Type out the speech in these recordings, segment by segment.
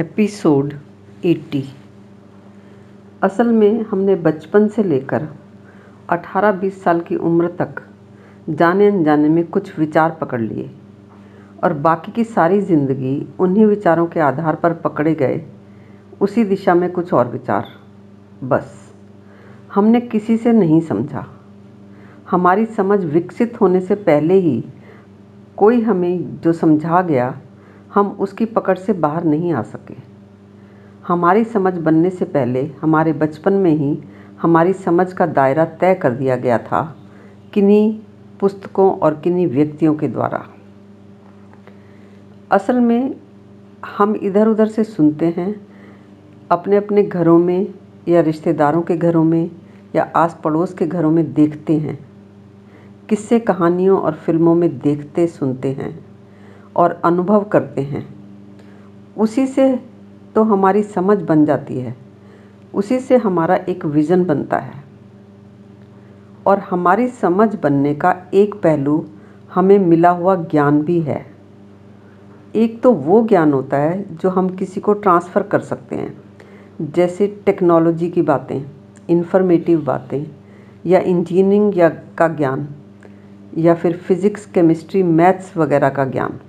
Episode 80 असल में हमने बचपन से लेकर 18-20 साल की उम्र तक जाने अनजाने में कुछ विचार पकड़ लिए और बाकी की सारी ज़िंदगी उन्हीं विचारों के आधार पर पकड़े गए, उसी दिशा में कुछ और विचार। बस, हमने किसी से नहीं समझा। हमारी समझ विकसित होने से पहले ही कोई हमें जो समझा गया हम उसकी पकड़ से बाहर नहीं आ सके। हमारी समझ बनने से पहले हमारे बचपन में ही हमारी समझ का दायरा तय कर दिया गया था किन्हीं पुस्तकों और किन्हीं व्यक्तियों के द्वारा। असल में हम इधर उधर से सुनते हैं अपने अपने घरों में या रिश्तेदारों के घरों में या आस पड़ोस के घरों में देखते हैं किस्से कहानियों और फ़िल्मों में देखते सुनते हैं। और अनुभव करते हैं। उसी से तो हमारी समझ बन जाती है। उसी से हमारा एक विज़न बनता है। और हमारी समझ बनने का एक पहलू हमें मिला हुआ ज्ञान भी है। एक तो वो ज्ञान होता है जो हम किसी को ट्रांसफ़र कर सकते हैं। जैसे टेक्नोलॉजी की बातें इन्फॉर्मेटिव बातें, या इंजीनियरिंग या का ज्ञान, या फिर फिज़िक्स, केमिस्ट्री, मैथ्स वगैरह का ज्ञान।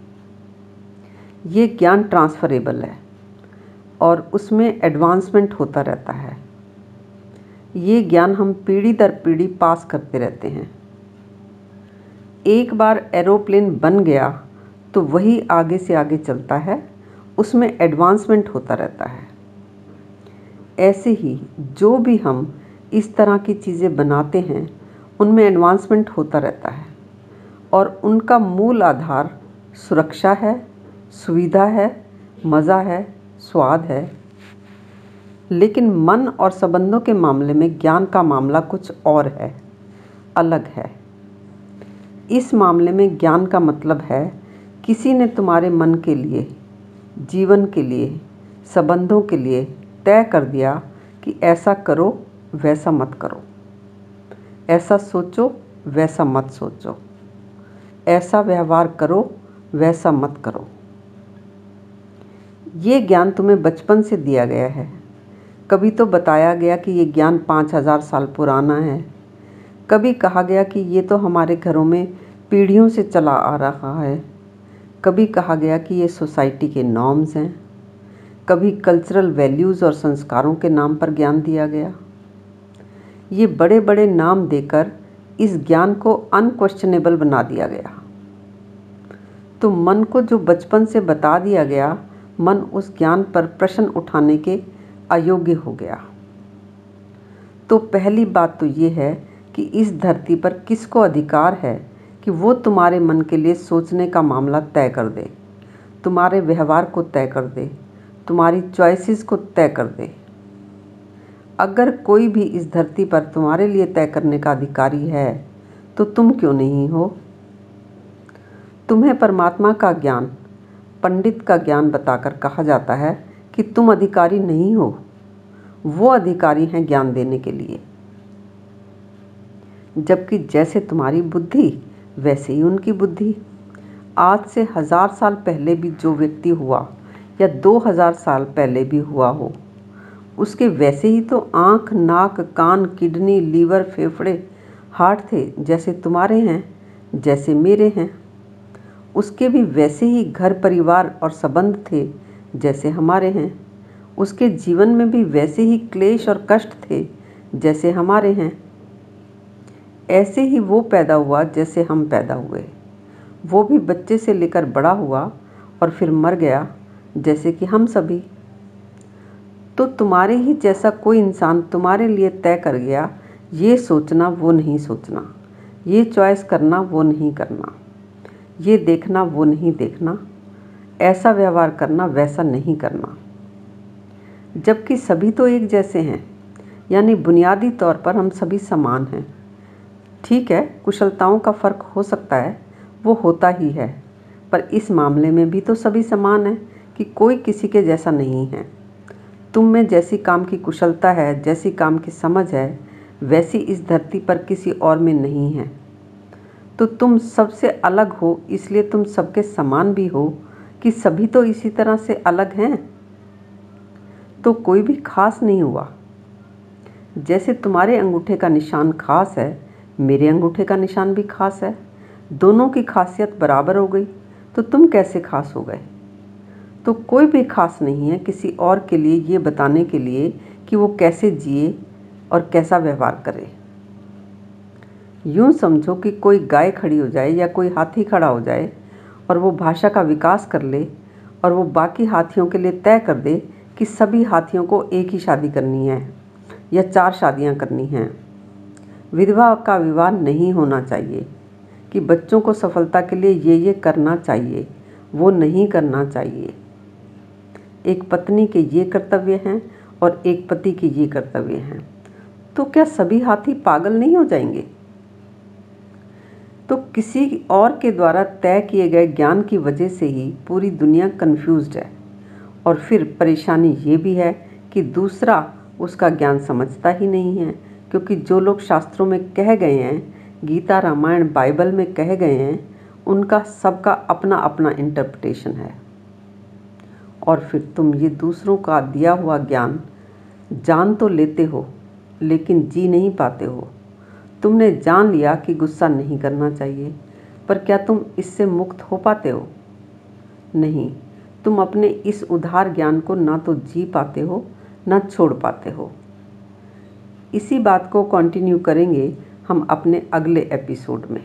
ये ज्ञान ट्रांसफरेबल है और उसमें एडवांसमेंट होता रहता है। ये ज्ञान हम पीढ़ी दर पीढ़ी पास करते रहते हैं। एक बार एरोप्लेन बन गया तो वही आगे से आगे चलता है, उसमें एडवांसमेंट होता रहता है। ऐसे ही जो भी हम इस तरह की चीज़ें बनाते हैं, उनमें एडवांसमेंट होता रहता है और उनका मूल आधार सुरक्षा है सुविधा है, मज़ा है, स्वाद है। लेकिन मन और संबंधों के मामले में ज्ञान का मामला कुछ और है, अलग है। इस मामले में ज्ञान का मतलब है, किसी ने तुम्हारे मन के लिए, जीवन के लिए, संबंधों के लिए तय कर दिया कि ऐसा करो, वैसा मत करो। ऐसा सोचो, वैसा मत सोचो। ऐसा व्यवहार करो, वैसा मत करो। ये ज्ञान तुम्हें बचपन से दिया गया है। कभी तो बताया गया कि ये ज्ञान पाँच हज़ार साल पुराना है। कभी कहा गया कि ये तो हमारे घरों में पीढ़ियों से चला आ रहा है। कभी कहा गया कि ये सोसाइटी के नॉर्म्स हैं। कभी कल्चरल वैल्यूज़ और संस्कारों के नाम पर ज्ञान दिया गया। ये बड़े बड़े नाम देकर इस ज्ञान को अनक्वेश्चनेबल बना दिया गया। तो मन को जो बचपन से बता दिया गया मन उस ज्ञान पर प्रश्न उठाने के अयोग्य हो गया। तो पहली बात तो ये है कि इस धरती पर किसको अधिकार है कि वो तुम्हारे मन के लिए सोचने का मामला तय कर दे, तुम्हारे व्यवहार को तय कर दे, तुम्हारी चॉइसेस को तय कर दे। अगर कोई भी इस धरती पर तुम्हारे लिए तय करने का अधिकारी है तो तुम क्यों नहीं हो? तुम्हें परमात्मा का ज्ञान पंडित का ज्ञान बताकर कहा जाता है कि तुम अधिकारी नहीं हो। वो अधिकारी हैं ज्ञान देने के लिए। जबकि जैसे तुम्हारी बुद्धि, वैसे ही उनकी बुद्धि। आज से हज़ार साल पहले भी जो व्यक्ति हुआ या दो हज़ार साल पहले भी हुआ हो, उसके वैसे ही तो आँख, नाक, कान, किडनी, लीवर, फेफड़े, हार्ट थे जैसे तुम्हारे हैं, जैसे मेरे हैं। उसके भी वैसे ही घर परिवार और संबंध थे जैसे हमारे हैं। उसके जीवन में भी वैसे ही क्लेश और कष्ट थे जैसे हमारे हैं। ऐसे ही वो पैदा हुआ जैसे हम पैदा हुए। वो भी बच्चे से लेकर बड़ा हुआ और फिर मर गया जैसे कि हम सभी। तो तुम्हारे ही जैसा कोई इंसान तुम्हारे लिए तय कर गया, ये सोचना वो नहीं सोचना, ये चॉइस करना वो नहीं करना। ये देखना, वो नहीं देखना, ऐसा व्यवहार करना, वैसा नहीं करना। जबकि सभी तो एक जैसे हैं, यानी बुनियादी तौर पर हम सभी समान हैं। ठीक है, कुशलताओं का फ़र्क हो सकता है, वो होता ही है, पर इस मामले में भी तो सभी समान हैं कि कोई किसी के जैसा नहीं है। तुम में जैसी काम की कुशलता है, जैसी काम की समझ है, वैसी इस धरती पर किसी और में नहीं है। तो तुम सबसे अलग हो, इसलिए तुम सबके समान भी हो, कि सभी तो इसी तरह से अलग हैं। तो कोई भी खास नहीं हुआ। जैसे तुम्हारे अंगूठे का निशान खास है, मेरे अंगूठे का निशान भी खास है, दोनों की खासियत बराबर हो गई तो तुम कैसे खास हो गए? तो कोई भी खास नहीं है किसी और के लिए ये बताने के लिए कि वो कैसे जिए और कैसा व्यवहार करे। यूँ समझो कि कोई गाय खड़ी हो जाए या कोई हाथी खड़ा हो जाए और वो भाषा का विकास कर ले और वो बाकी हाथियों के लिए तय कर दे कि सभी हाथियों को एक ही शादी करनी है या चार शादियाँ करनी हैं। विधवा का विवाह नहीं होना चाहिए कि बच्चों को सफलता के लिए ये ये करना चाहिए, वो नहीं करना चाहिए। एक पत्नी के ये कर्तव्य हैं और एक पति के ये कर्तव्य हैं। तो क्या सभी हाथी पागल नहीं हो जाएँगे? तो किसी और के द्वारा तय किए गए ज्ञान की वजह से ही पूरी दुनिया कंफ्यूज्ड है। और फिर परेशानी ये भी है कि दूसरा उसका ज्ञान समझता ही नहीं है, क्योंकि जो लोग शास्त्रों में कह गए हैं, गीता, रामायण, बाइबल में कह गए हैं, उनका सबका अपना अपना इंटरप्रिटेशन है। और फिर तुम ये दूसरों का दिया हुआ ज्ञान जान तो लेते हो, लेकिन जी नहीं पाते हो। तुमने जान लिया कि गुस्सा नहीं करना चाहिए, पर क्या तुम इससे मुक्त हो पाते हो? नहीं, तुम अपने इस उधार ज्ञान को ना तो जी पाते हो, ना छोड़ पाते हो। इसी बात को कंटिन्यू करेंगे हम अपने अगले एपिसोड में।